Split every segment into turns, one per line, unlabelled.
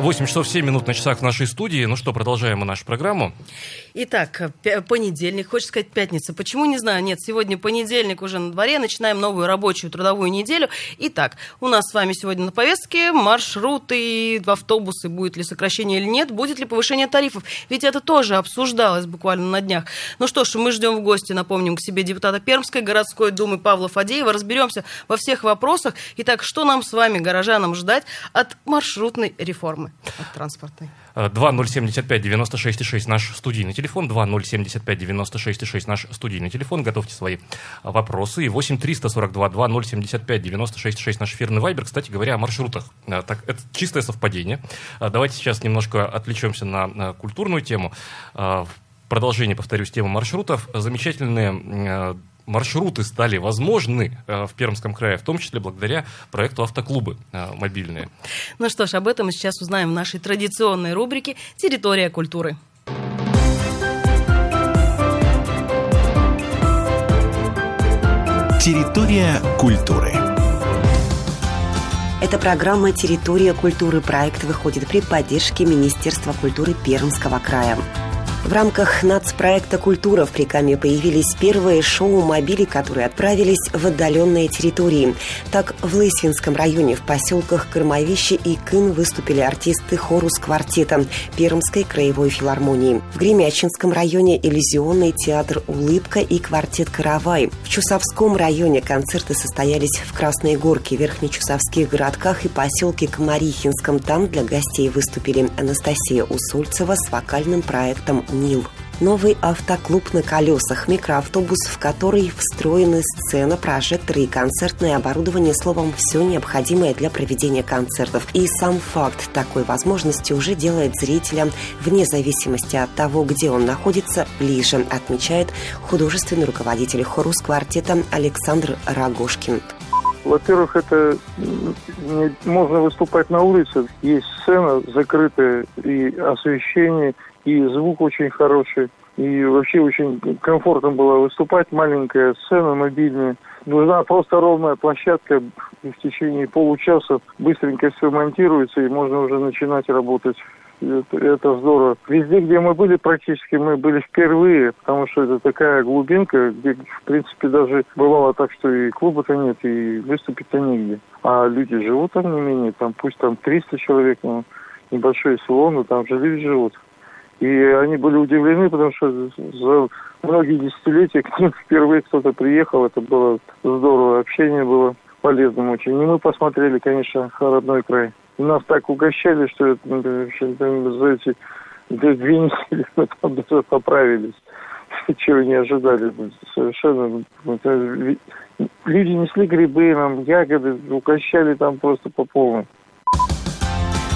8 часов 7 минут на часах в нашей студии. Ну что, продолжаем мы нашу программу.
Итак, понедельник, хочется сказать пятница. Почему, не знаю. Нет, сегодня понедельник уже на дворе. Начинаем новую рабочую трудовую неделю. Итак, у нас с вами сегодня на повестке маршруты, автобусы, будет ли сокращение или нет, будет ли повышение тарифов. Ведь это тоже обсуждалось буквально на днях. Ну что ж, мы ждем в гости, напомним, к себе депутата Пермской городской думы Павла Фадеева. Разберемся во всех вопросах. Итак, что нам с вами, горожанам, ждать от маршрутной реформы, от транспортной?
2075-96-6 наш студийный телефон, 2075-96-6 наш студийный телефон, готовьте свои вопросы, и 8-342-2075-96-6 наш эфирный вайбер, кстати говоря, о маршрутах. А, так, это чистое совпадение. А, давайте сейчас немножко отвлечемся на культурную тему. В продолжение, повторюсь, тему маршрутов. Замечательные маршруты стали возможны э, в Пермском крае, в том числе благодаря проекту «Автоклубы» э, мобильные.
Ну что ж, об этом мы сейчас узнаем в нашей традиционной рубрике «Территория культуры».
Территория культуры.
Эта программа «Территория культуры» проект выходит при поддержке Министерства культуры Пермского края. В рамках нацпроекта «Культура» в Прикаме появились первые шоу-мобили, которые отправились в отдаленные территории. Так, в Лысвинском районе в поселках Кормовище и Кын выступили артисты хорус квартета Пермской краевой филармонии. В Гремячинском районе иллюзионный театр «Улыбка» и квартет «Каравай». В Чусовском районе концерты состоялись в Красной Горке, Верхнечусовских городках и поселке Комарихинском. Там для гостей выступили Анастасия Усольцева с вокальным проектом «Нил». Новый автоклуб на колесах, микроавтобус, в который встроены сцена, прожекторы и концертное оборудование, словом, все необходимое для проведения концертов. И сам факт такой возможности уже делает зрителя, вне зависимости от того, где он находится, ближе, отмечает художественный руководитель хорус квартета Александр Рогошкин.
Во-первых, это можно выступать на улице. Есть сцена закрытая и освещение – и звук очень хороший. И вообще очень комфортно было выступать. Маленькая сцена мобильная. Нужна просто ровная площадка. И в течение получаса быстренько все монтируется, и можно уже начинать работать. Это, здорово. Везде, где мы были, практически мы были впервые, потому что это такая глубинка, где, в принципе, даже бывало так, что и клуба-то нет, и выступить-то негде. А люди живут там не менее, там пусть там 300 человек, но небольшое село, но там же люди живут. И они были удивлены, потому что за многие десятилетия к ним впервые кто-то приехал. Это было здорово, общение было полезным очень. И мы посмотрели, конечно, родной край. И нас так угощали, что это, ну, за эти две недели мы там даже поправились. Чего не ожидали совершенно. Люди несли грибы, нам ягоды, угощали там просто по полной.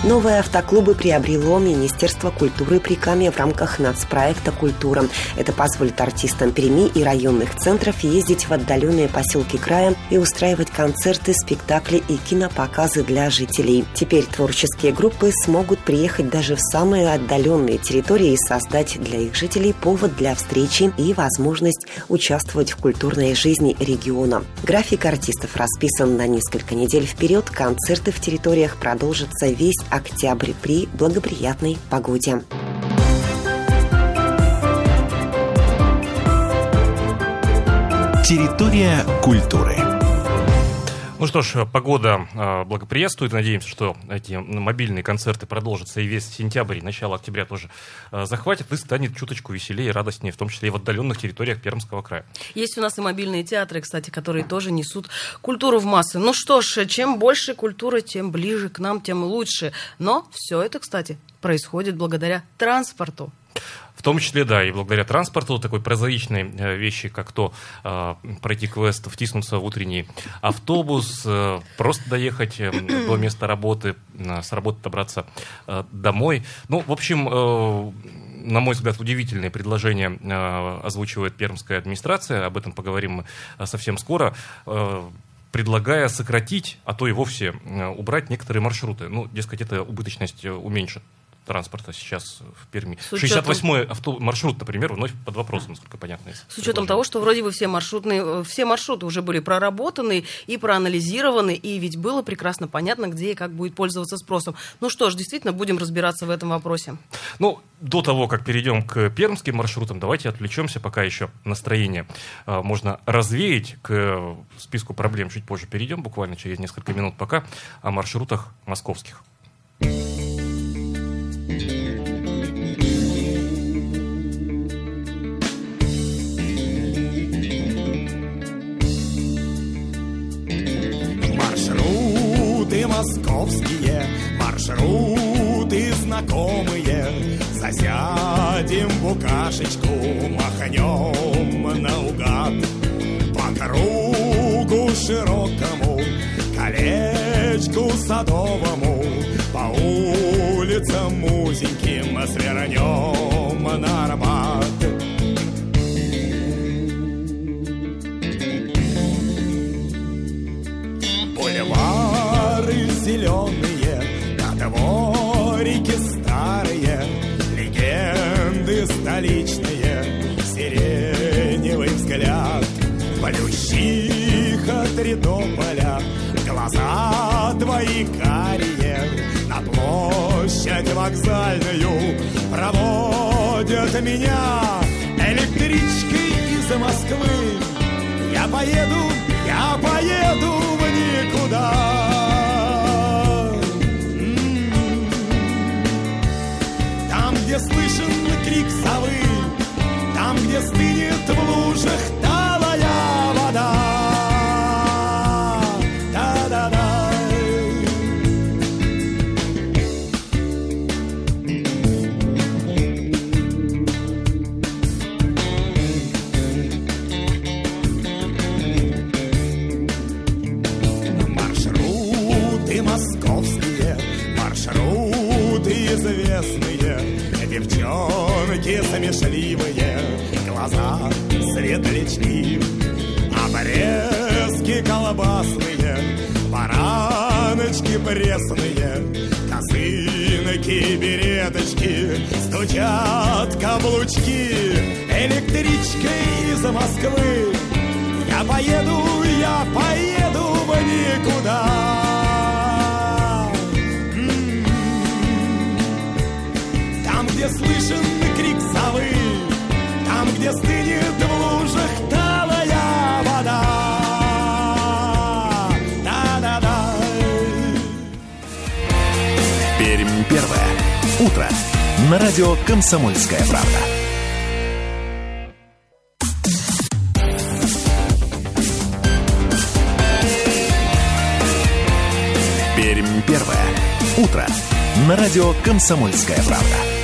Новые автоклубы приобрело Министерство культуры при Каме в рамках нацпроекта «Культура». Это позволит артистам Перми и районных центров ездить в отдаленные поселки края и устраивать концерты, спектакли и кинопоказы для жителей. Теперь творческие группы смогут приехать даже в самые отдаленные территории и создать для их жителей повод для встречи и возможность участвовать в культурной жизни региона. График артистов расписан на несколько недель вперед. Концерты в территориях продолжатся весь октябрь при благоприятной погоде.
Территория культуры.
Ну что ж, погода э, благоприятствует. Надеемся, что эти мобильные концерты продолжатся и весь сентябрь, и начало октября тоже э, захватит и станет чуточку веселее и радостнее, в том числе и в отдаленных территориях Пермского края.
Есть у нас и мобильные театры, кстати, которые тоже несут культуру в массы. Ну что ж, чем больше культуры, тем ближе к нам, тем лучше. Но все это, кстати, происходит благодаря транспорту.
В том числе, да, и благодаря транспорту, такой прозаичной э, вещи, как то э, пройти квест, втиснуться в утренний автобус, э, просто доехать э, до места работы, э, с работы добраться э, домой. Ну, в общем, э, на мой взгляд, удивительные предложения озвучивает пермская администрация. Об этом поговорим мы совсем скоро предлагая сократить, а то и вовсе убрать некоторые маршруты. Ну, дескать, это убыточность уменьшит транспорта сейчас в Перми. 68-й авто... маршрут, например, вновь под вопросом, насколько понятно.
С учетом того, что вроде бы все, маршрутные, э, все маршруты уже были проработаны и проанализированы, и ведь было прекрасно понятно, где и как будет пользоваться спросом. Ну что ж, действительно, будем разбираться в этом вопросе.
Ну, до того, как перейдем к пермским маршрутам, давайте отвлечемся, пока еще настроение э, можно развеять. К списку проблем чуть позже перейдем, буквально через несколько минут, пока о маршрутах московских.
Московские маршруты знакомые. Засядем букашечку, махнем наугад по кругу широкому, колечку садовому, по улицам узеньким свернем на Арбат. зеленые, на дворике старые, легенды столичные, сиреневый взгляд, полющиха Тридополя, глаза твои карие, площадь вокзальную проводят меня электричкой из Москвы. Я поеду, я поеду в никуда. где слышен крик совы, там, где стынет в лужах смешливые, глаза светлячки, Обрезки колбасные, бараночки пресные, Косынки, береточки, стучат каблучки, Электричкой из Москвы я поеду, я поеду в никуда. где слышен крик совы, там, где стынет в лужах талая вода. Да-да-да.
Пермь первое. Утро. На радио «Комсомольская правда». Пермь первое. Утро. На радио «Комсомольская правда».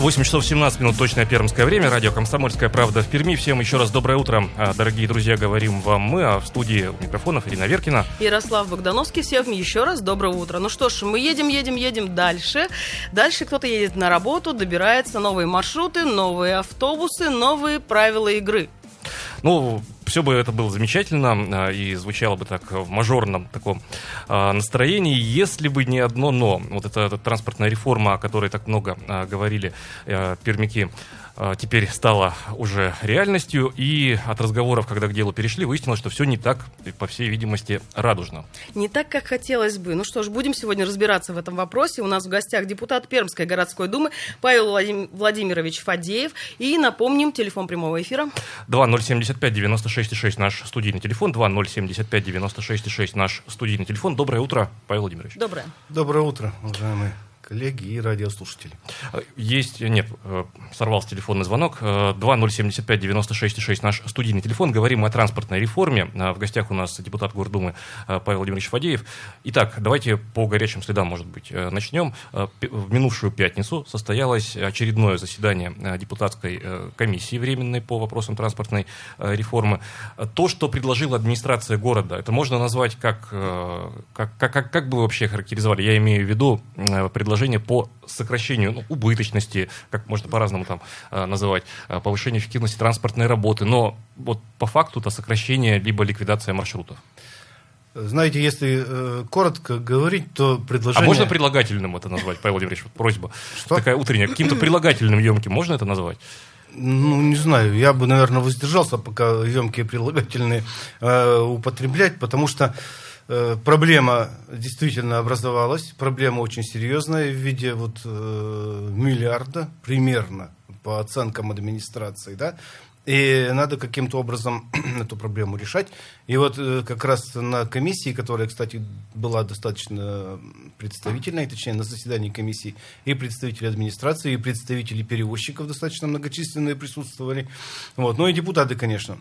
8 часов 17 минут, точное пермское время. Радио «Комсомольская правда» в Перми. Всем еще раз доброе утро, а, дорогие друзья, говорим вам мы. А в студии у микрофонов Ирина Веркина.
Ярослав Богдановский. Всем еще раз доброе утро. Ну что ж, мы едем, едем, едем дальше. Дальше кто-то едет на работу, добирается новые маршруты, новые автобусы, новые правила игры.
Ну, все бы это было замечательно а, и звучало бы так в мажорном таком а, настроении, если бы не одно но. Вот эта, эта транспортная реформа, о которой так много а, говорили пермяки, а, теперь стала уже реальностью, и от разговоров, когда к делу перешли, выяснилось, что все не так, по всей видимости, радужно.
Не так, как хотелось бы. Ну что ж, будем сегодня разбираться в этом вопросе. У нас в гостях депутат Пермской городской думы Павел Владимирович Фадеев. И напомним, телефон прямого эфира.
2075-96-6 наш студийный телефон. 2075-96-6 наш студийный телефон. Доброе утро, Павел Владимирович.
Доброе.
Доброе утро, уважаемые коллеги и радиослушатели.
Есть, нет, э, сорвался телефонный звонок. 2075-96-6 э, наш студийный телефон. Говорим о транспортной реформе. Э, в гостях у нас депутат Гордумы Павел Владимирович Фадеев. Итак, давайте по горячим следам, может быть, начнем. В минувшую пятницу состоялось очередное заседание депутатской комиссии временной по вопросам транспортной реформы. То, что предложила администрация города, это можно назвать как, как, как, как бы вы вообще характеризовали? Я имею в виду предложение предложения по сокращению ну, убыточности, как можно по-разному там э, называть, э, повышению эффективности транспортной работы, но вот по факту это сокращение либо ликвидация маршрутов.
Знаете, если э, коротко говорить, то
А
предложение...
можно прилагательным это назвать, Павел Владимирович? Вот Просьба.
Что?
Такая утренняя. Каким-то прилагательным емким можно это назвать?
Ну, не знаю, я бы, наверное, воздержался, пока емкие прилагательные э, употреблять, потому что э, проблема действительно образовалась, проблема очень серьезная в виде вот э, миллиарда примерно по оценкам администрации, да, и надо каким-то образом эту проблему решать. И вот э, как раз на комиссии, которая, кстати, была достаточно представительной, точнее, на заседании комиссии, и представители администрации, и представители перевозчиков достаточно многочисленные присутствовали. Вот. Ну и депутаты, конечно.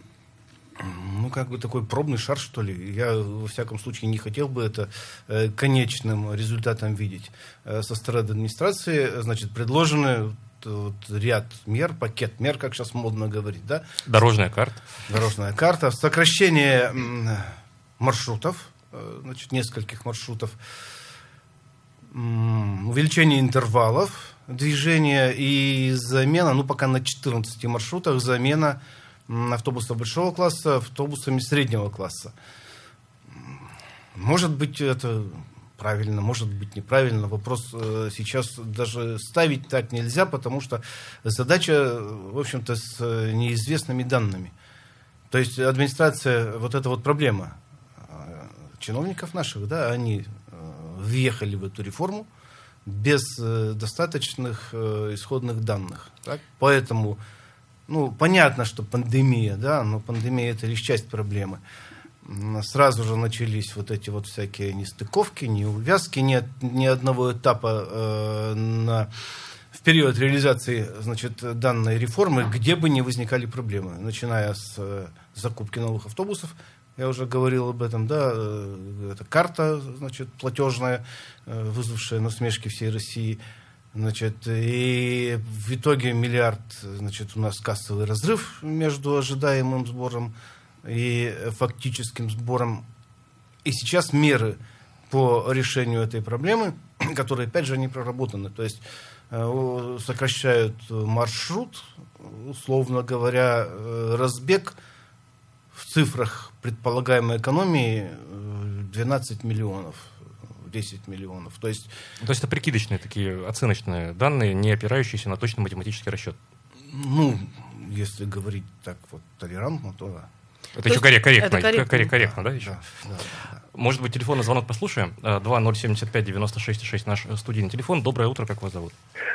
Ну, как бы такой пробный шар, что ли. Я, во всяком случае, не хотел бы это э, конечным результатом видеть. Э, со стороны администрации, значит, предложены вот ряд мер, пакет мер, как сейчас модно говорить, да,
Дорожная карта.
дорожная карта, сокращение маршрутов, э, значит, нескольких маршрутов, увеличение интервалов движения и замена, ну, пока на 14 маршрутах, замена автобусов большого класса автобусами среднего класса. Может быть, это правильно, может быть, неправильно. Вопрос э, сейчас даже ставить так нельзя, потому что задача, э, в общем-то, с э, неизвестными данными. То есть администрация, вот эта вот проблема чиновников наших, да, они въехали в эту реформу без достаточных исходных данных. Так? Поэтому, ну, понятно, что пандемия, да, но пандемия это лишь часть проблемы. Сразу же начались вот эти вот всякие нестыковки, неувязки, ни, от- ни одного этапа э, на, в период реализации значит, данной реформы, где бы не возникали проблемы, начиная с э, закупки новых автобусов, я уже говорил об этом, да, э, это карта, значит, платежная, э, вызвавшая насмешки всей России, значит, и в итоге миллиард, значит, у нас кассовый разрыв между ожидаемым сбором и фактическим сбором. И сейчас меры по решению этой проблемы, которые, опять же, не проработаны. То есть э, сокращают маршрут, условно говоря, э, разбег в цифрах предполагаемой экономии э, 12 миллионов, 10 миллионов. То есть
То есть это прикидочные такие оценочные данные, не опирающиеся на точный математический расчет.
Ну, если говорить так вот толерантно, то да.
Это
То
еще
есть
коррек- корректно,
это корректно.
корректно, корректно, да, еще?
Да, да, да.
Может быть, телефонный звонок послушаем? Э, 2075-96-6 наш э, студийный телефон. Доброе утро, как вас зовут?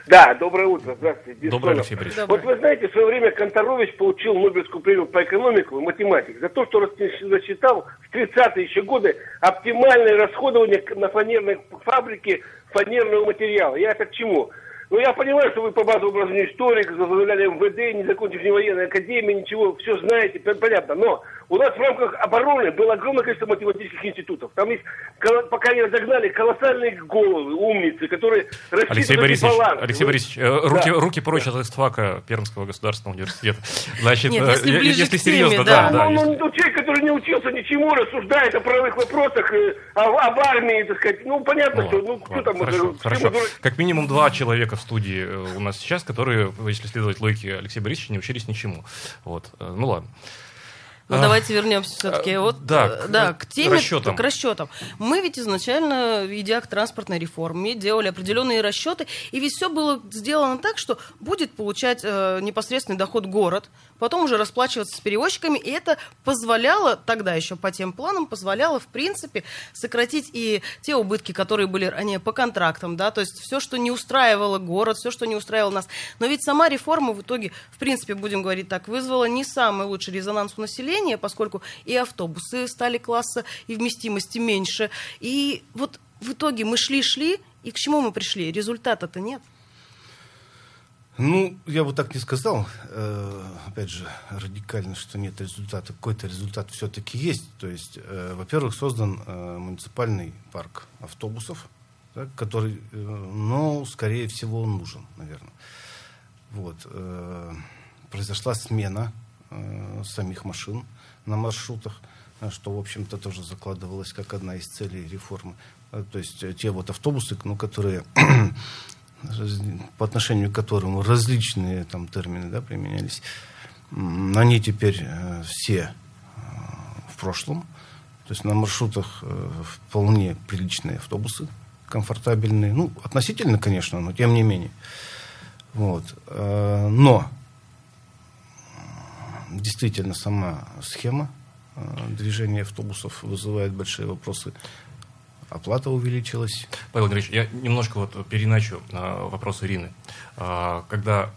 Да, доброе утро. Здравствуйте. Бессонов.
Доброе, Алексей Борисович.
Вот вы знаете, в свое время Конторович получил Нобелевскую премию по экономику и математике за то, что рас- засчитал в 30-е еще годы оптимальное расходование на фанерной фабрике фанерного материала. Я это к чему? Ну, я понимаю, что вы по базовому образованию историк, возглавляли МВД, не закончив ни военной академии, ничего, все знаете, пон- понятно. Но у нас в рамках обороны было огромное количество математических институтов. Там есть, пока не разогнали, колоссальные головы, умницы, которые рассчитывают
Алексей Борисович,
балансы.
Алексей Борисович, э, руки,
Да.
руки прочь от истфака Пермского государственного университета. Значит,
Нет,
э,
если
если
к теме,
серьезно,
да.
да, да.
ну, ну,
если-
ну, человек, который не учился ничему, рассуждает о правовых вопросах, э, о- об армии, так сказать. Ну, понятно,
Ну,
что, ну, кто там...
хорошо, хорошо. Как минимум два человека в студии э, у нас сейчас, которые, если следовать логике Алексея Борисовича, не учились ничему. Вот. э, Ну ладно.
Ну,
А,
давайте вернемся все-таки
а,
вот,
да,
э,
к-
да,
к
к теме,
расчетам.
к расчетам. Мы ведь изначально, идя к транспортной реформе, делали определенные расчеты, и ведь все было сделано так, что будет получать э, непосредственный доход город, потом уже расплачиваться с перевозчиками, и это позволяло, тогда еще по тем планам, позволяло, в принципе, сократить и те убытки, которые были ранее по контрактам, да, то есть все, что не устраивало город, все, что не устраивало нас. Но ведь сама реформа в итоге, в принципе, будем говорить так, вызвала не самый лучший резонанс у населения, поскольку и автобусы стали класса, и вместимости меньше. И вот в итоге мы шли-шли, и к чему мы пришли? Результата-то нет.
Ну, я бы так не сказал. Э, опять же, радикально, что нет результата. Какой-то результат все-таки есть. То есть, э, во-первых, создан э, муниципальный парк автобусов, да, который, э, ну, скорее всего, он нужен, наверное. Вот. э, произошла смена э, самих машин на маршрутах. а, что, в общем-то, тоже закладывалось как одна из целей реформы. А, То есть э, те вот автобусы, ну, которые по отношению к которым различные там термины да, применялись, они теперь э, все э, в прошлом. То есть на маршрутах э, вполне приличные автобусы, комфортабельные. Ну, относительно, конечно, но тем не менее. Вот. Но действительно сама схема движения автобусов вызывает большие вопросы. Оплата увеличилась.
Павел Андреевич, я немножко вот переначу а, вопрос Ирины. А, когда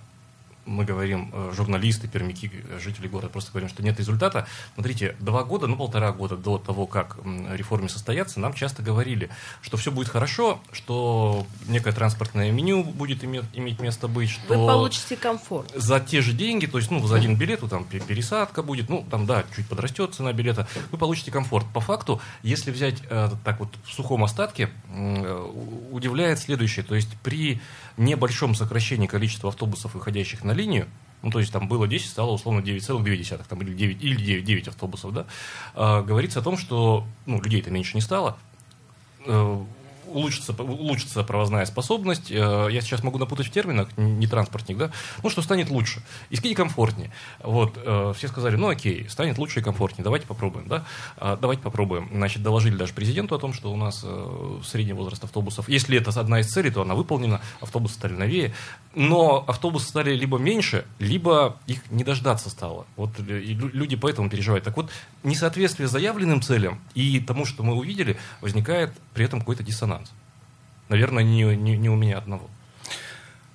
мы говорим, э, журналисты, пермяки, э, жители города, просто говорим, что нет результата. Смотрите, два года, ну полтора года до того, как реформе состояться, нам часто говорили, что все будет хорошо, что некое транспортное меню будет иметь, иметь место быть, что...
Вы получите комфорт.
за те же деньги, то есть, ну, за один билет, там пе- пересадка будет, ну, там, да, чуть подрастет цена билета, вы получите комфорт. По факту, если взять э, так вот в сухом остатке, удивляет следующее, то есть при небольшом сокращении количества автобусов, выходящих на линию, ну, то есть там было 10, стало условно 9,2, там, или 9, или 9, 9 автобусов, да, а, говорится о том, что, ну, людей-то меньше не стало, э, улучшится, улучшится провозная способность. Э, Я сейчас могу напутать в терминах, не транспортник, да? Ну, что станет лучше и комфортнее. Вот, э, все сказали, ну, окей, станет лучше и комфортнее, давайте попробуем, да? А, Давайте попробуем. Значит, доложили даже президенту о том, что у нас э, средний возраст автобусов, если это одна из целей, то она выполнена, автобусы стали новее, но автобусы стали либо меньше, либо их не дождаться стало. Вот и лю- люди поэтому переживают. Так вот, несоответствие заявленным целям и тому, что мы увидели, возникает при этом какой-то диссонанс. Наверное, не, не, не у меня одного.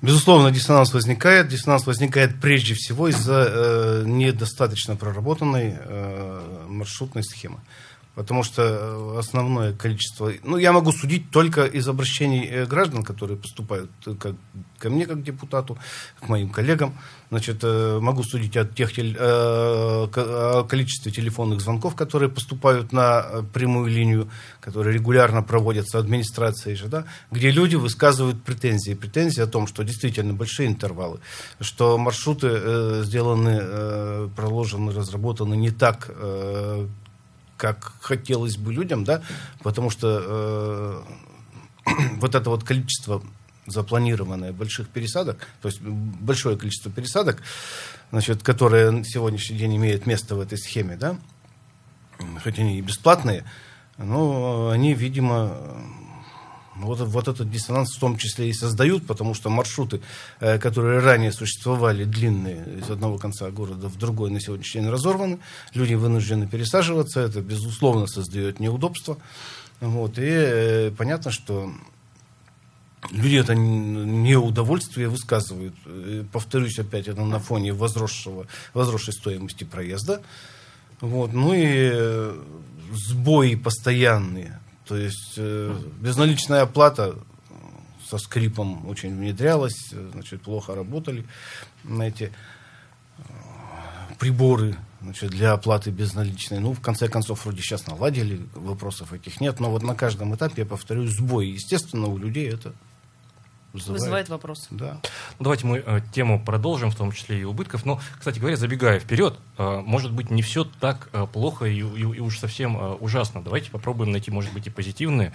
Безусловно, диссонанс возникает. Диссонанс возникает прежде всего из-за э, недостаточно проработанной э, маршрутной схемы. Потому что э, основное количество... Ну, я могу судить только из обращений э, граждан, которые поступают э, как, ко мне, как депутату, к моим коллегам. Значит, могу судить от тех о количестве телефонных звонков, которые поступают на прямую линию, которые регулярно проводятся администрацией же, да, где люди высказывают претензии. Претензии о том, что действительно большие интервалы, что маршруты сделаны, проложены, разработаны не так, как хотелось бы людям, да, потому что э, вот это вот количество запланированное больших пересадок, то есть большое количество пересадок, значит, которые на сегодняшний день имеют место в этой схеме, да, хоть они и бесплатные, но они, видимо, вот, вот этот диссонанс в том числе и создают, потому что маршруты, э, которые ранее существовали, длинные, из одного конца города в другой, на сегодняшний день разорваны. Люди вынуждены пересаживаться. Это, безусловно, создает неудобства. Вот. И э, понятно, что люди это неудовольствие высказывают. Э, Повторюсь опять, это на фоне возросшего, возросшей стоимости проезда. Вот. Ну и сбои постоянные. То есть э, безналичная оплата со скрипом очень внедрялась, э, значит, плохо работали на эти э, приборы значит, для оплаты безналичной. Ну, в конце концов, вроде сейчас наладили, вопросов этих нет, но вот на каждом этапе, я повторюсь, сбои. Естественно, у людей это вызывает...
Вызывает вопрос.
Да.
Ну, давайте мы э, тему продолжим, в том числе и убытков. Но, кстати говоря, забегая вперед, э, может быть, не все так э, плохо и, и- и уж совсем э, ужасно. Давайте попробуем найти, может быть, и позитивные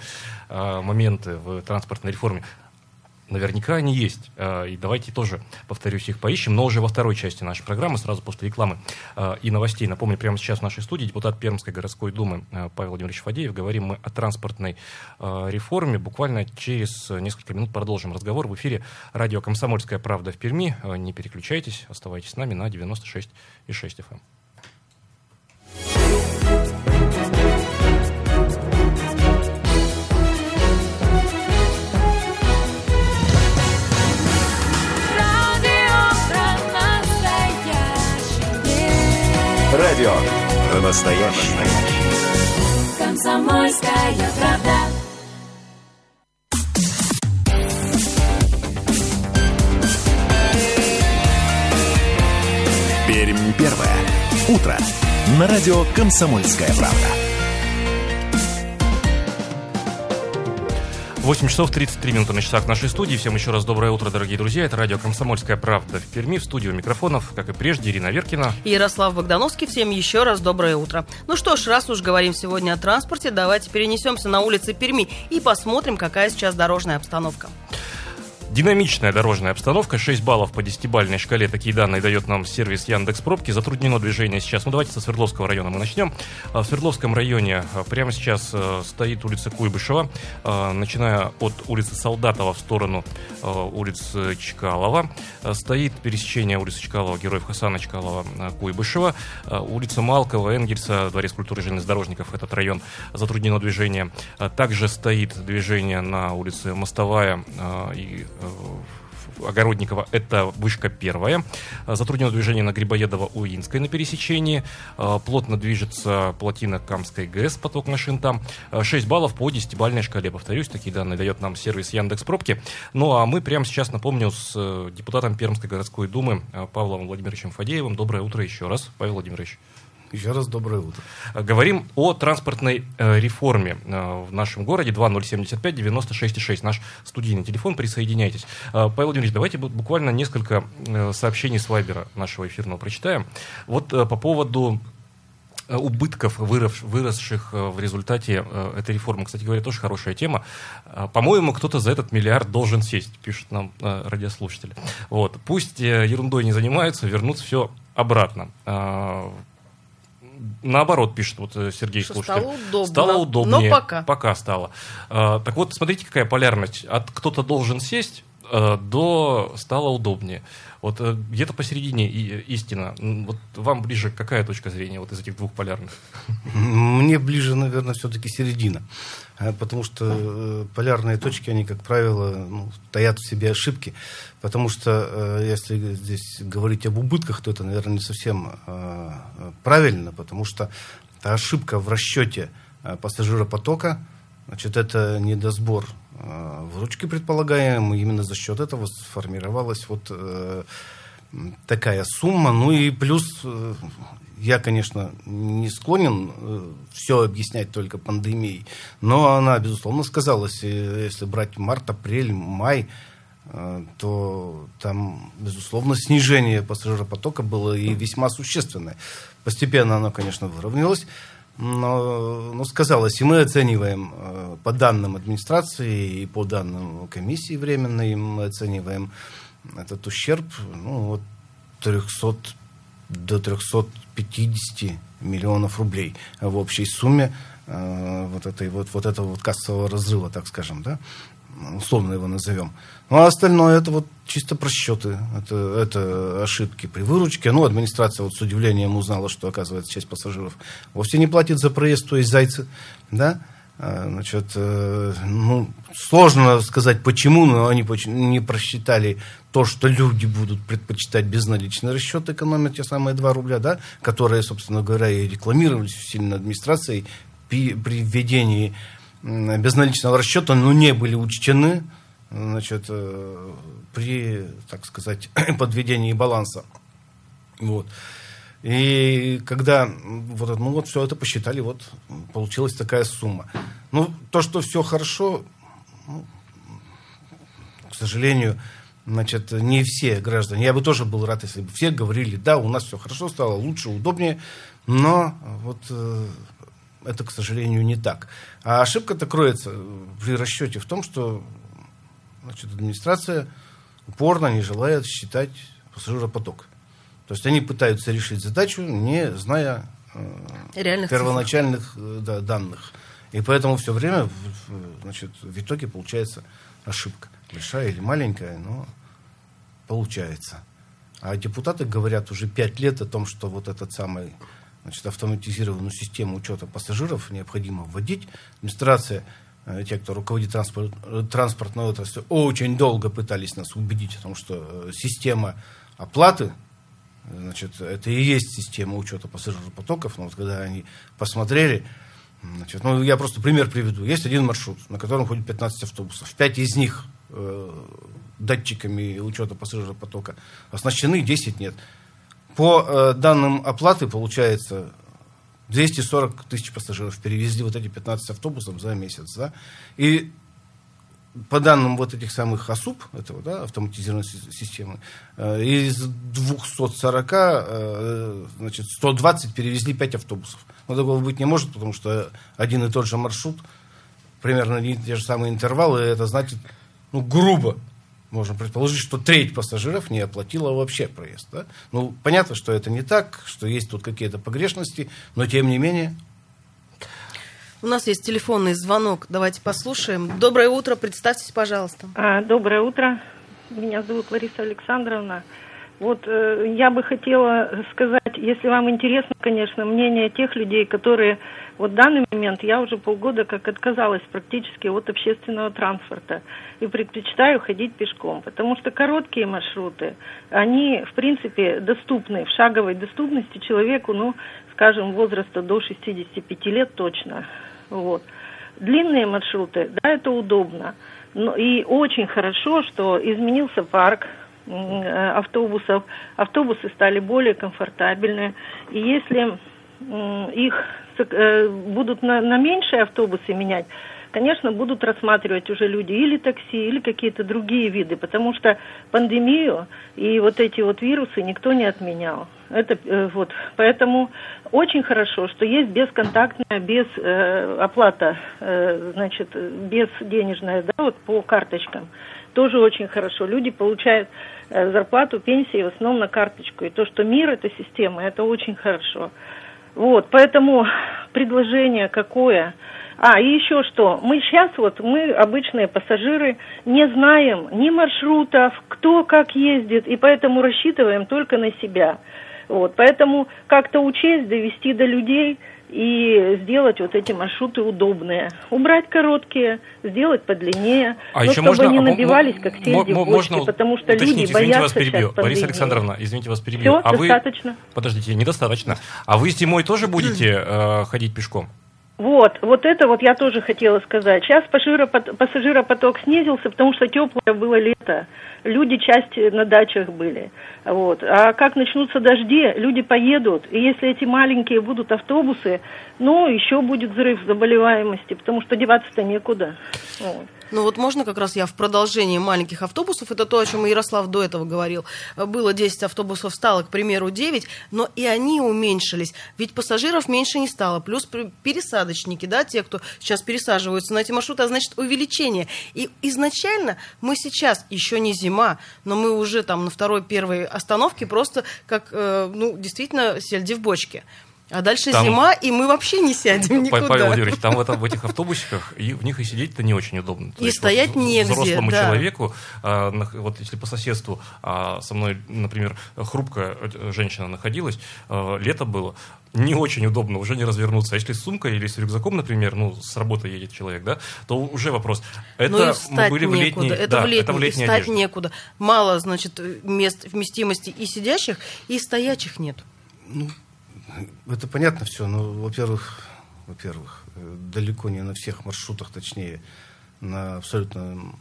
э, моменты в транспортной реформе. Наверняка они есть. Э, И давайте тоже, повторюсь, их поищем, но уже во второй части нашей программы, сразу после рекламы э, и новостей. Напомню, прямо сейчас в нашей студии депутат Пермской городской думы э, Павел Владимирович Фадеев. Говорим мы о транспортной реформе. Буквально через несколько минут продолжим разговор. В эфире радио «Комсомольская правда» в Перми. Не переключайтесь, оставайтесь с нами на 96,6 FM.
Радио про настоящее. Комсомольская правда.
Пермь первое. Утро. На радио «Комсомольская правда».
8 часов 33 минуты на часах нашей студии. Всем еще раз доброе утро, дорогие друзья. Это радио «Комсомольская правда» в Перми. В студию микрофонов, как и прежде, Ирина Веркина.
И Ярослав Богдановский. Всем еще раз доброе утро. Ну что ж, раз уж говорим сегодня о транспорте, давайте перенесемся на улицы Перми и посмотрим, какая сейчас дорожная обстановка.
Динамичная дорожная обстановка, 6 баллов по 10-бальной шкале. Такие данные дает нам сервис Яндекс Пробки. Затруднено движение сейчас. Ну, давайте со Свердловского района мы начнем. А, В Свердловском районе а, прямо сейчас э, стоит улица Куйбышева, а, начиная от улицы Солдатова в сторону э, улицы Чкалова. А, Стоит пересечение улицы Чкалова, Героев Хасана Чкалова, а, Куйбышева. А, Улица Малкова, Энгельса, Дворец культуры железнодорожников, этот район затруднено движение. А, Также стоит движение на улице Мостовая а, и э, Огородникова, это вышка первая. Затруднено движение на Грибоедово-Уинской на пересечении. А, Плотно движется плотина Камской ГЭС, поток машин там. А, 6 баллов по 10-бальной шкале. Повторюсь, такие данные дает нам сервис Яндекс Пробки. Ну а мы прямо сейчас, напомню, с э, депутатом Пермской городской думы Павлом Владимировичем Фадеевым. Доброе утро еще раз, Павел Владимирович.
Еще раз доброе утро.
Говорим о транспортной э, реформе э, в нашем городе. 2075-96-6. Наш студийный телефон. Присоединяйтесь. Э, Павел Владимирович, давайте бу- буквально несколько э, сообщений с Вайбера нашего эфирного прочитаем. Вот э, по поводу э, убытков, вырос- выросших э, в результате э, этой реформы. Кстати говоря, тоже хорошая тема. По-моему, кто-то за этот миллиард должен сесть, пишут нам э, радиослушатели. Вот. Пусть э, ерундой не занимаются, вернут все обратно. Наоборот, пишет вот э, Сергей
Что
слушатель.
стало удобно.
Стало удобнее.
Но пока.
Пока стало. А, так вот, смотрите, какая полярность. От кто-то должен сесть э, до стало удобнее. Вот э, где-то посередине и- истина. Вот вам ближе какая точка зрения вот из этих двух полярных?
Мне ближе, наверное, все-таки середина. А, Потому что э, полярные точки, они, как правило, ну, таят в себе ошибки. Потому что, э, если здесь говорить об убытках, то это, наверное, не совсем э, э, правильно, потому что ошибка в расчете э, пассажиропотока, значит, это недосбор э, выручки предполагаемый. Именно за счет этого сформировалась вот э, такая сумма. Ну и плюс э, я, конечно, не склонен все объяснять только пандемией, но она, безусловно, сказалась. Если брать март, апрель, май, э, то там, безусловно, снижение пассажиропотока было и весьма существенное. Постепенно оно, конечно, выровнялось, но, но сказалось. И мы оцениваем э, по данным администрации и по данным комиссии временной, мы оцениваем этот ущерб ну, от 300 до 350 миллионов рублей в общей сумме э, вот, этой, вот, вот этого вот кассового разрыва, так скажем, да, условно его назовем. Ну, а остальное это вот чисто просчеты, это, это ошибки при выручке. Ну, администрация вот с удивлением узнала, что, оказывается, часть пассажиров вовсе не платит за проезд, то есть зайцы, да, А, Значит, э, ну, сложно сказать почему, но они не просчитали то, что люди будут предпочитать безналичный расчет, экономить те самые 2 рубля, да, которые, собственно говоря, и рекламировались сильно администрацией при, при введении безналичного расчета, но не были учтены значит, э, при, так сказать, подведении баланса. Вот. И когда вот, ну, вот все это посчитали, вот получилась такая сумма. Ну, то, что все хорошо, ну, к сожалению, значит, не все граждане. Я бы тоже был рад, если бы все говорили, да, у нас все хорошо стало, лучше, удобнее, но вот э, это, к сожалению, не так. А ошибка-то кроется при расчете в том, что значит, администрация упорно не желает считать пассажиропоток. То есть они пытаются решить задачу, не зная э,
Реальных
первоначальных э, да, данных. И поэтому все время значит, в итоге получается ошибка. Большая или маленькая, но получается. А депутаты говорят уже пять лет о том, что вот этот самый значит, автоматизированную систему учета пассажиров необходимо вводить. Администрация, э, те, кто руководит транспорт, э, транспортной отраслью, очень долго пытались нас убедить о том, что э, система оплаты Значит, это и есть система учета пассажиропотоков. Но вот когда они посмотрели, значит, ну, я просто пример приведу. Есть один маршрут, на котором ходит 15 автобусов. Пять из них датчиками учета пассажиропотока оснащены, 10 нет. По э, данным оплаты получается 240 тысяч пассажиров перевезли вот эти 15 автобусов за месяц. Да? И по данным вот этих самых АСУП, этого, да, автоматизированной си- системы, э, из 240, э, значит, 120 перевезли 5 автобусов. Но такого быть не может, потому что один и тот же маршрут, примерно те же самые интервалы, это значит, ну, грубо можно предположить, что треть пассажиров не оплатила вообще проезд. Да? Ну, понятно, что это не так, что есть тут какие-то погрешности, но тем не менее
У нас есть телефонный звонок. Давайте послушаем. Доброе утро. Представьтесь, пожалуйста.
А, Доброе утро. Меня зовут Лариса Александровна. Вот э, я бы хотела сказать, если вам интересно, конечно, мнение тех людей, которые вот в данный момент я уже полгода как отказалась практически от общественного транспорта и предпочитаю ходить пешком, потому что короткие маршруты, они в принципе доступны, в шаговой доступности человеку, ну, скажем, возраста до 65 лет точно. Вот. Длинные маршруты, да, это удобно. Но, и очень хорошо, что изменился парк автобусов. Автобусы стали более комфортабельные. И если их э, будут на, на меньшие автобусы менять, конечно, будут рассматривать уже люди или такси, или какие-то другие виды, потому что пандемию и вот эти вот вирусы никто не отменял. Это э, вот, поэтому очень хорошо, что есть бесконтактная, без э, оплата, э, значит, без денежная, да, вот по карточкам. Тоже очень хорошо. Люди получают э, зарплату, пенсии в основном на карточку. И то, что мир это система, это очень хорошо. Вот, поэтому предложение какое? А, и еще что, мы сейчас вот, мы, обычные пассажиры, не знаем ни маршрутов, кто как ездит, и поэтому рассчитываем только на себя. Вот, поэтому как-то учесть, довести до людей и сделать вот эти маршруты удобные. Убрать короткие, сделать подлиннее,
А
но
еще
чтобы
можно,
не
а мо-
набивались, как
мо-
сельди
мо-
в бочке,
можно
потому что
уточнить,
люди
извините,
боятся
вас перебью.
пандемии.
Александровна, извините, вас перебью.
Все,
а вы...
достаточно.
Подождите, недостаточно. А вы зимой тоже будете э, ходить пешком?
Вот, вот это вот я тоже хотела сказать. Сейчас пассажиропот- пассажиропоток снизился, потому что теплое было лето. Люди часть на дачах были. Вот. А как начнутся дожди, люди поедут. И если эти маленькие будут автобусы, ну, еще будет взрыв заболеваемости, потому что деваться-то некуда. Вот.
Ну вот можно как раз я в продолжении маленьких автобусов, это то, о чем Ярослав до этого говорил. Было 10 автобусов, стало, к примеру, 9, но и они уменьшились. Ведь пассажиров меньше не стало. Плюс пересадочники, да, те, кто сейчас пересаживаются на эти маршруты, а значит увеличение. И изначально мы сейчас, еще не зима, но мы уже там на второй, первой остановке просто как, э, ну, действительно, сельди в бочке. А дальше
Там-
зима, и мы вообще не сядем никуда.
Павел Владимирович, там в, этом- в этих автобусиках, и в них и сидеть-то не очень удобно. То
И
есть
стоять
вот
негде,
Взрослому
да.
человеку, а, вот если по соседству а, со мной, например, хрупкая э, женщина находилась, а, лето было, не очень удобно, уже не развернуться. А если с сумкой или с рюкзаком, например, ну, с работы едет человек, да, то уже вопрос. Это
ну и
мы были в
некуда.
летней,
это,
да,
в летней,
это в летней
встать
одежде.
некуда. Мало, значит, мест вместимости и сидящих, и стоячих нет.
Ну, это понятно все, но, во-первых, во-первых, э, далеко не на всех маршрутах, точнее, на абсолютно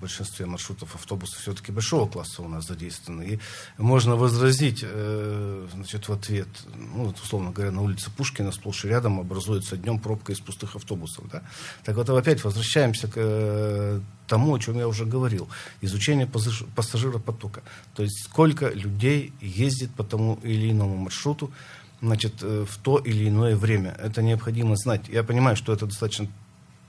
большинстве маршрутов автобусов все-таки большого класса у нас задействованы. И можно возразить, э, значит, в ответ, ну, условно говоря, на улице Пушкина сплошь и рядом образуется днем пробка из пустых автобусов. Да? Так вот, опять возвращаемся к э, тому, о чем я уже говорил. Изучение пассаж- пассажиропотока. То есть сколько людей ездит по тому или иному маршруту, значит, э, в то или иное время. Это необходимо знать. Я понимаю, что это достаточно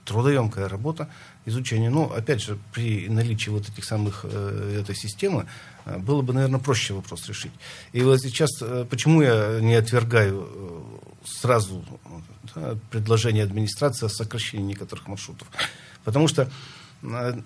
трудоемкая работа, изучение. Но, опять же, при наличии вот этих самых, э, этой системы, э, было бы, наверное, проще вопрос решить. И вот сейчас, э, почему я не отвергаю сразу да, предложение администрации о сокращении некоторых маршрутов? Потому что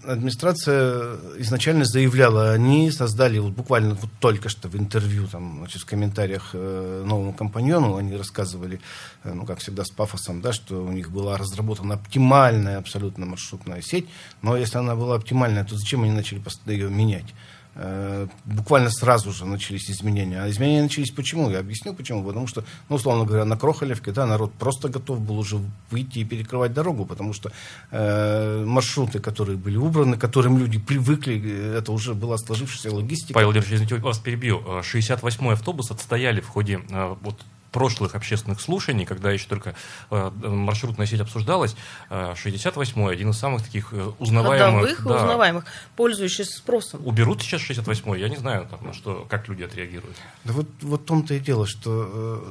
администрация изначально заявляла, они создали вот буквально вот только что в интервью, там, значит, в комментариях э, новому компаньону, они рассказывали, э, ну, как всегда, с пафосом, да, что у них была разработана оптимальная абсолютно маршрутная сеть, но если она была оптимальная, то зачем они начали ее менять? Э, буквально сразу же начались изменения. А изменения начались почему? Я объясню почему. Потому что, ну, условно говоря, на Крохолевке, да, народ просто готов был уже выйти и перекрывать дорогу, потому что э, маршруты, которые были убраны, к которым люди привыкли, э, это уже была сложившаяся логистика.
Павел Владимирович, извините, вас перебью. Э, 68-й автобус отстояли в ходе э, вот прошлых общественных слушаний, когда еще только э, маршрутная сеть обсуждалась, э, 68-й один из самых таких э, узнаваемых.
Ходовых и
да.
узнаваемых, пользующихся спросом.
Уберут сейчас 68-й, я не знаю, там, на что, как люди отреагируют.
Да вот, вот в том-то и дело, что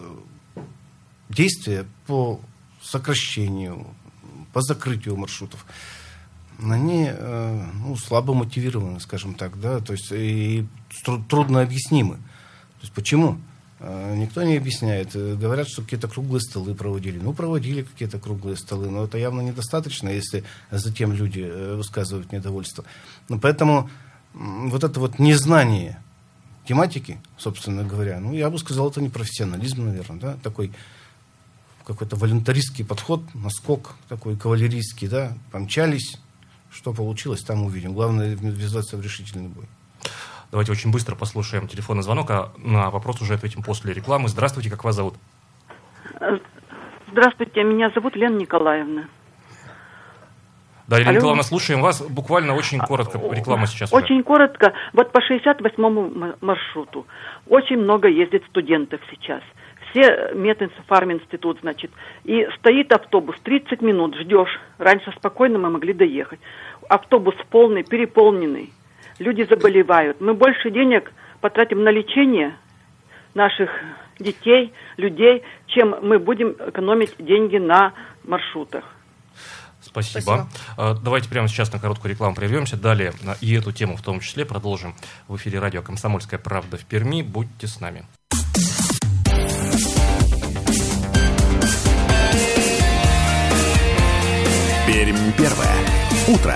э, действия по сокращению, по закрытию маршрутов, они э, ну, слабо мотивированы, скажем так, да, то есть и тру- трудно объяснимы. То есть почему? Э, Никто не объясняет. Э, Говорят, что какие-то круглые столы проводили. Ну, проводили какие-то круглые столы, но это явно недостаточно, если затем люди э, высказывают недовольство. Ну, поэтому вот это вот незнание тематики, собственно говоря, ну, я бы сказал, это не профессионализм, наверное, да, такой какой-то волюнтаристский подход, наскок такой кавалерийский, да, помчались, что получилось, там увидим. Главное ввязаться в решительный бой.
Давайте очень быстро послушаем телефонный звонок, а на вопрос уже ответим после рекламы. Здравствуйте, как вас зовут?
Здравствуйте, меня зовут Лена Николаевна.
Да, Елена
Алло.
Николаевна, слушаем вас. Буквально очень коротко. Реклама сейчас уже.
Очень коротко, вот по 68-му м- маршруту очень много ездит студентов сейчас. Все медфарм-институт, значит. И стоит автобус, 30 минут ждешь. Раньше спокойно мы могли доехать. Автобус полный, переполненный. Люди заболевают. Мы больше денег потратим на лечение наших детей, людей, чем мы будем экономить деньги на маршрутах.
Спасибо.
Спасибо.
А, Давайте прямо сейчас на короткую рекламу прервемся. Далее а, и эту тему в том числе продолжим в эфире радио «Комсомольская правда» в Перми. Будьте с нами.
Пермь первое. Утро.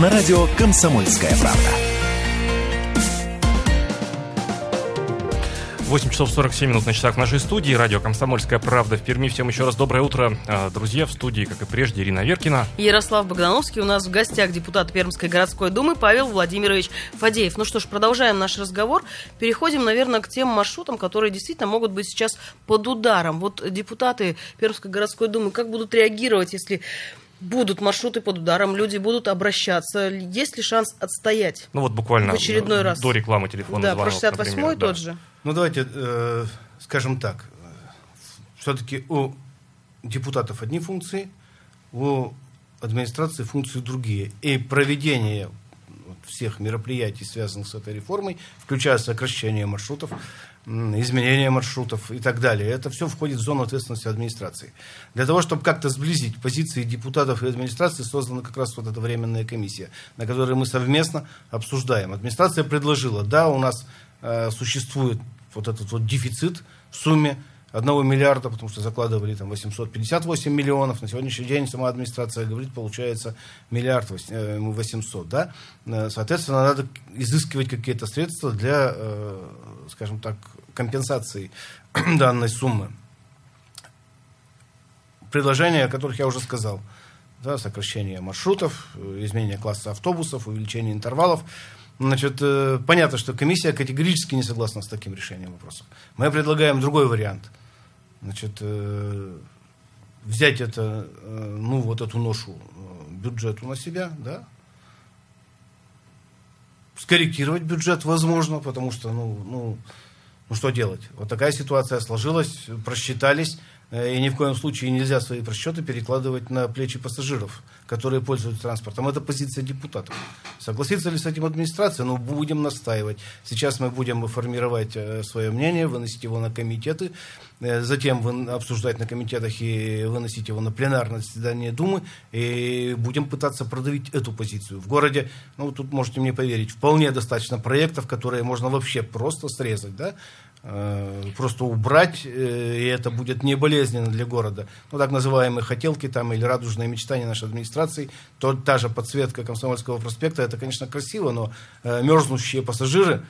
На радио «Комсомольская правда».
8 часов 47 минут на часах нашей студии. Радио «Комсомольская правда» в Перми. Всем еще раз доброе утро. А, Друзья, в студии, как и прежде, Ирина Веркина.
Ярослав Богдановский у нас в гостях депутат Пермской городской думы Павел Владимирович Фадеев. Ну что ж, продолжаем наш разговор. Переходим, наверное, к тем маршрутам, которые действительно могут быть сейчас под ударом. Вот депутаты Пермской городской думы как будут реагировать, если будут маршруты под ударом, люди будут обращаться? Есть ли шанс отстоять?
Ну вот буквально
В очередной раз.
до рекламы телефона
да, про
звонок,
68-й
например, да.
тот же.
Ну, давайте э, скажем так. Все-таки у депутатов одни функции, у администрации функции другие. И проведение всех мероприятий, связанных с этой реформой, включая сокращение маршрутов, м, изменение маршрутов и так далее, это все входит в зону ответственности администрации. Для того, чтобы как-то сблизить позиции депутатов и администрации, создана как раз вот эта временная комиссия, на которой мы совместно обсуждаем. Администрация предложила, да, у нас э, существует вот этот вот дефицит в сумме 1 миллиарда, потому что закладывали там 858 миллионов. На сегодняшний день сама администрация говорит, получается миллиард вось- э, 800, да. Э, Соответственно, надо изыскивать какие-то средства для, э, скажем так, компенсации данной суммы. Предложения, о которых я уже сказал, да, сокращение маршрутов, изменение класса автобусов, увеличение интервалов. Значит, понятно, что комиссия категорически не согласна с таким решением вопросов. Мы предлагаем другой вариант. Значит, э, взять это, э, ну, вот эту ношу э, бюджету на себя, да, скорректировать бюджет, возможно, потому что, ну, ну, ну что делать? Вот такая ситуация сложилась, просчитались, и ни в коем случае нельзя свои просчеты перекладывать на плечи пассажиров, которые пользуются транспортом. Это позиция депутатов. Согласится ли с этим администрация? Ну, будем настаивать. Сейчас мы будем формировать э, свое мнение, выносить его на комитеты, э, затем обсуждать на комитетах и выносить его на пленарное заседание Думы, и будем пытаться продавить эту позицию. В городе, ну, тут можете мне поверить, вполне достаточно проектов, которые можно вообще просто срезать, да, Э, просто убрать, э, и это будет не болезненно для города. Ну, так называемые хотелки там или радужные мечтания нашей администрации, то та же подсветка Комсомольского проспекта, это, конечно, красиво, но э, мерзнущие пассажиры, э,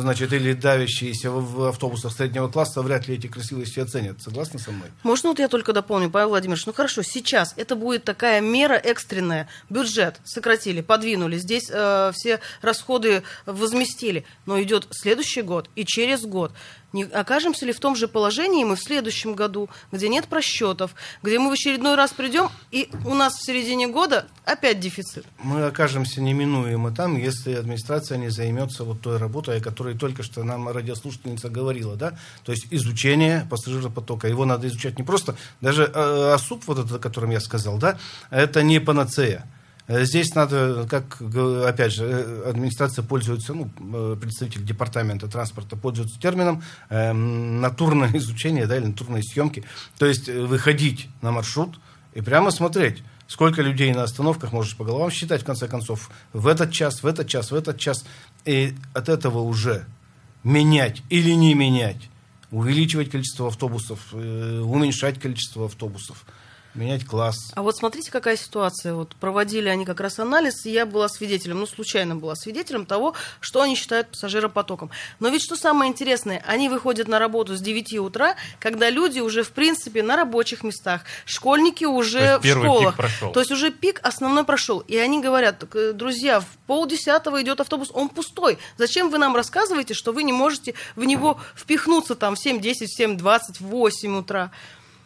значит, или давящиеся в, автобусах среднего класса, вряд ли эти красивости оценят. Согласны со мной?
Можно вот я только дополню, Павел Владимирович? Ну хорошо, сейчас это будет такая мера экстренная. Бюджет сократили, подвинули, здесь э, все расходы возместили. Но идет следующий год и через год. Не окажемся ли в том же положении мы в следующем году, где нет просчетов, где мы в очередной раз придем, и у нас в середине года опять дефицит?
Мы окажемся неминуемо там, если администрация не займется вот той работой, о которой только что нам радиослушательница говорила, да, то есть изучение пассажиропотока. Его надо изучать не просто, даже э, ОСУП, вот это, о котором я сказал, да, это не панацея. Э, Здесь надо, как, опять же, э, администрация пользуется, ну, э, представитель департамента транспорта пользуется термином э, натурное изучение, да, или натурные съемки. То есть выходить на маршрут и прямо смотреть, сколько людей на остановках, можешь по головам считать, в конце концов, в этот час, в этот час, в этот час. И от этого уже менять или не менять, увеличивать количество автобусов, уменьшать количество автобусов, менять класс.
А вот смотрите, какая ситуация. Вот проводили они как раз анализ, и я была свидетелем, ну, случайно была свидетелем того, что они считают пассажиропотоком. Но ведь что самое интересное, они выходят на работу с 9 утра, когда люди уже, в принципе, на рабочих местах, школьники уже
То есть
в
первый пик
школах.
прошел.
То есть уже пик основной прошел. И они говорят, «Так, э, друзья, в полдесятого идет автобус, он пустой. Зачем вы нам рассказываете, что вы не можете в него впихнуться там в 7.10, в 7.20, в 8 утра?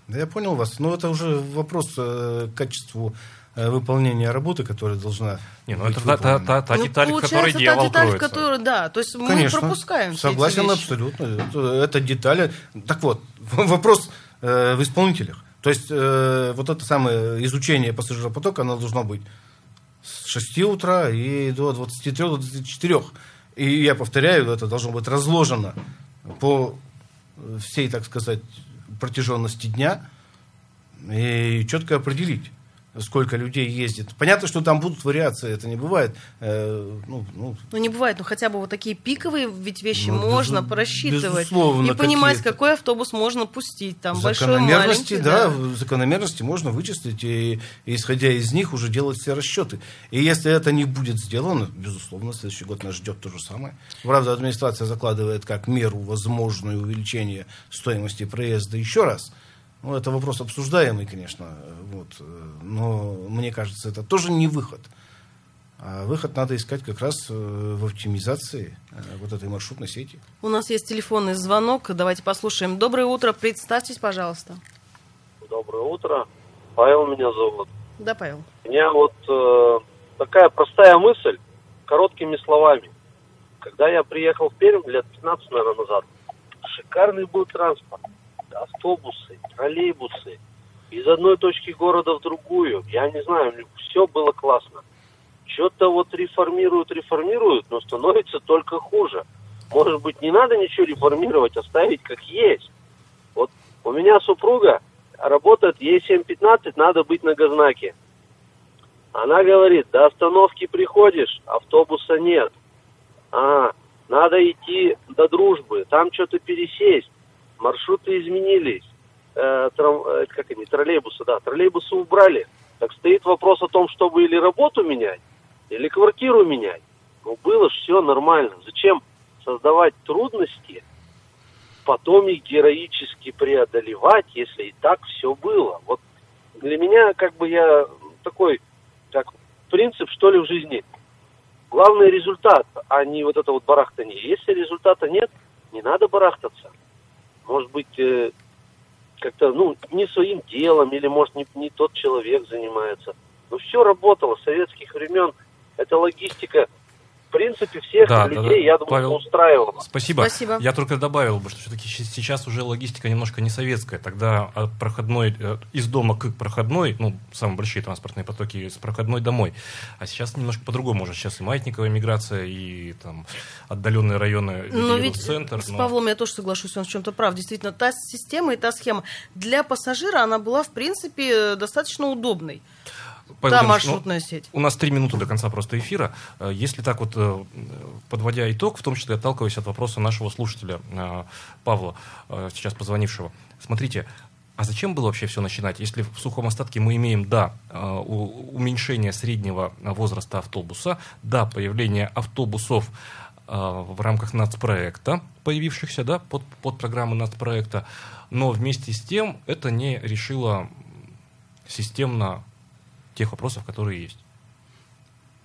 Да я понял вас. Но это уже вопрос э, к качеству э, выполнения работы, которая должна
Не, ну
быть
это та, та,
выполнена.
та, та
Ну,
деталь, в которой
получается, та
дьявол
деталь,
кроется.
которой, да, то есть мы
Конечно,
пропускаем все эти
согласен
вещи.
абсолютно. Это, это детали. Так вот, вопрос э, в исполнителях. То есть э, вот это самое изучение пассажиропотока, оно должно быть с 6 утра и до 23-24. И я повторяю, это должно быть разложено по всей, так сказать, протяженности дня и четко определить, сколько людей ездит. Понятно, что там будут вариации, это не бывает. э, ну, ну,
Ну, не бывает, но хотя бы вот такие пиковые ведь вещи
Ну,
можно
безу-
просчитывать. и понимать, какой автобус можно пустить. Там большой,
закономерности,
маленький.
да, закономерности можно вычислить и, и, исходя из них, уже делать все расчеты. И если это не будет сделано, безусловно, следующий год нас ждет то же самое. Правда, администрация закладывает как меру возможное увеличение стоимости проезда еще раз. Ну, это вопрос обсуждаемый, конечно, вот, э, но мне кажется, это тоже не выход. А выход надо искать как раз э, в оптимизации э, вот этой маршрутной сети.
У нас есть телефонный звонок. Давайте послушаем. Доброе утро. Представьтесь, пожалуйста.
Доброе утро. Павел меня зовут.
Да, Павел.
У меня вот э, такая простая мысль, короткими словами. Когда я приехал в Пермь лет 15, наверное, назад, шикарный был транспорт. Автобусы, троллейбусы. Из одной точки города в другую. Я не знаю, все было классно. Что-то вот реформируют, реформируют, но становится только хуже. Может быть, не надо ничего реформировать, оставить как есть. Вот у меня супруга работает, ей 7.15, надо быть на газнаке. Она говорит, до остановки приходишь, автобуса нет. А, надо идти до дружбы, там что-то пересесть. Маршруты изменились. Э, трам- э, как они, троллейбусы, да, троллейбусы убрали. Так стоит вопрос о том, чтобы или работу менять, или квартиру менять. Ну, было же все нормально. Зачем создавать трудности, потом их героически преодолевать, если и так все было? Вот для меня, как бы я такой, как принцип, что ли, в жизни. Главный результат, а не вот это вот барахтание. Если результата нет, не надо барахтаться. Может быть, э, как-то, ну, не своим делом, или, может, не, не тот человек занимается. Но все работало с советских времен. Это логистика, в принципе, всех
Да, да,
людей,
да.
я думаю,
Павел,
устраивала.
Спасибо.
Спасибо.
Я только добавил бы, что все-таки сейчас уже логистика немножко не советская. Тогда от проходной, э, из дома к проходной, ну, самые большие транспортные потоки, с проходной домой. А сейчас немножко по-другому уже. Сейчас и маятниковая миграция, и там отдаленные районы
Но ведь
в центр.
с
но-
Павлом я тоже соглашусь, он в чем-то прав. Действительно, та система и та схема для пассажира, она была, в принципе, достаточно удобной.
Павел
та
Владимирович, ну,
маршрутная сеть.
У нас три минуты до конца просто эфира. Э, Если так вот, э, подводя итог, в том числе отталкиваясь от вопроса нашего слушателя э, Павла, сейчас позвонившего. Смотрите, а зачем было вообще все начинать? Если в сухом остатке мы имеем, да, уменьшение среднего возраста автобуса, да, появление автобусов в рамках нацпроекта, появившихся, да, под, под программы нацпроекта, но вместе с тем это не решило системно тех вопросов, которые есть.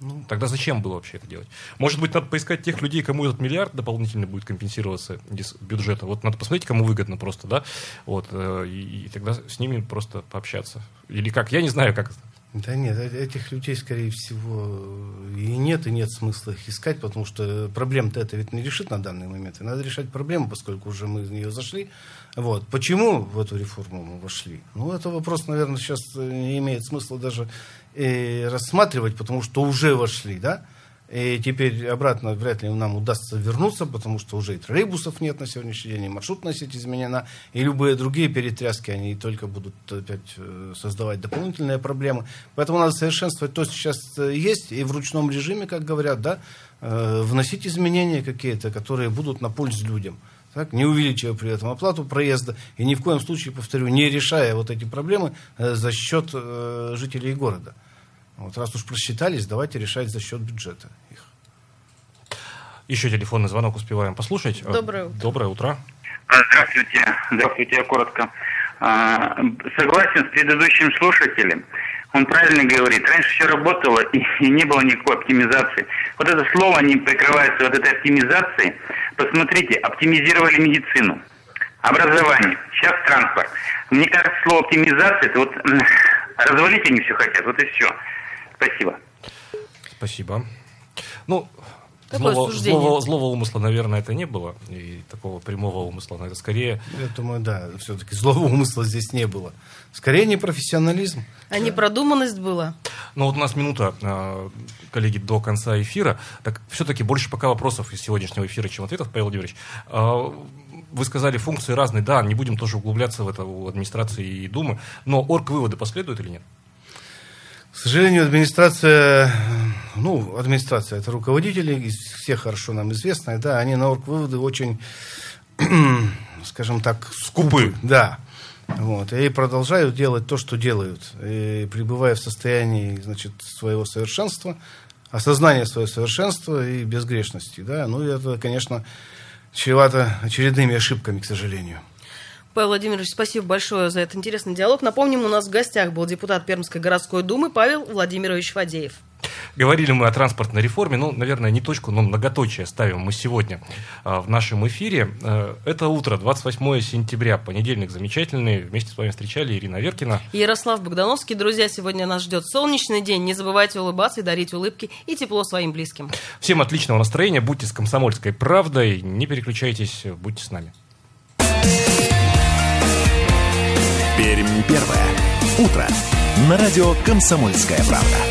Ну,
Тогда зачем было вообще это делать? Может быть, надо поискать тех людей, кому этот миллиард дополнительно будет компенсироваться из бюджета. Вот надо посмотреть, кому выгодно просто, да? Вот, э, и, и тогда с ними просто пообщаться. Или как? Я не знаю, как.
Да нет, э- этих людей, скорее всего, и нет, и нет смысла их искать, потому что проблем-то это ведь не решит на данный момент. И надо решать проблему, поскольку уже мы в нее зашли. Вот. Почему в эту реформу мы вошли? Ну, это вопрос, наверное, сейчас э, не имеет смысла даже э, рассматривать, потому что уже вошли, да? И теперь обратно вряд ли нам удастся вернуться, потому что уже и троллейбусов нет на сегодняшний день, и маршрутная сеть изменена, и любые другие перетряски, они только будут опять э, создавать дополнительные проблемы. Поэтому надо совершенствовать то, что сейчас э, есть, и в ручном режиме, как говорят, да, вносить изменения какие-то, которые будут на пользу людям. Так, не увеличивая при этом оплату проезда и ни в коем случае, повторю, не решая вот эти проблемы э, за счет э, жителей города. Вот раз уж просчитались, давайте решать за счет бюджета их.
Еще телефонный звонок успеваем послушать. Э,
Доброе утро.
Доброе утро.
Здравствуйте. Здравствуйте, я коротко. А, Согласен с предыдущим слушателем. Он правильно говорит. Раньше все работало и, и не было никакой оптимизации. Вот это слово, они прикрываются вот этой оптимизацией. Посмотрите, оптимизировали медицину, образование, сейчас транспорт. Мне кажется, слово оптимизация, это вот развалить они все хотят. Вот и все. Спасибо.
Спасибо. Ну,
Такое
злого,
суждение.
злого, злого умысла, наверное, это не было. И такого прямого умысла. но Это скорее...
Я думаю, да, все-таки злого умысла здесь не было. Скорее непрофессионализм.
А непродуманность была.
Ну вот у нас минута, э, коллеги, до конца эфира. Так все-таки больше пока вопросов из сегодняшнего эфира, чем ответов, Павел Владимирович. Э, Вы сказали, функции разные. Да, не будем тоже углубляться в это у администрации и Думы. Но орг-выводы последуют или нет?
К сожалению, администрация, ну, администрация, это руководители, из всех хорошо нам известные, да, они на орг-выводы очень, скажем так, скупы. Да. Вот, и продолжают делать то, что делают, и пребывая в состоянии, значит, своего совершенства, осознания своего совершенства и безгрешности, да, ну, это, конечно, чревато очередными ошибками, к сожалению.
Павел Владимирович, спасибо большое за этот интересный диалог. Напомним, у нас в гостях был депутат Пермской городской думы Павел Владимирович Фадеев.
Говорили мы о транспортной реформе, ну, наверное, не точку, но многоточие ставим мы сегодня а, в нашем эфире. Э, Это утро, 28 сентября, понедельник замечательный. Вместе с вами встречали Ирина Веркина.
Ярослав Богдановский. Друзья, сегодня нас ждет солнечный день. Не забывайте улыбаться и дарить улыбки и тепло своим близким.
Всем отличного настроения, будьте с комсомольской правдой, не переключайтесь, будьте с нами.
Пермь первое. Утро. На радио «Комсомольская правда».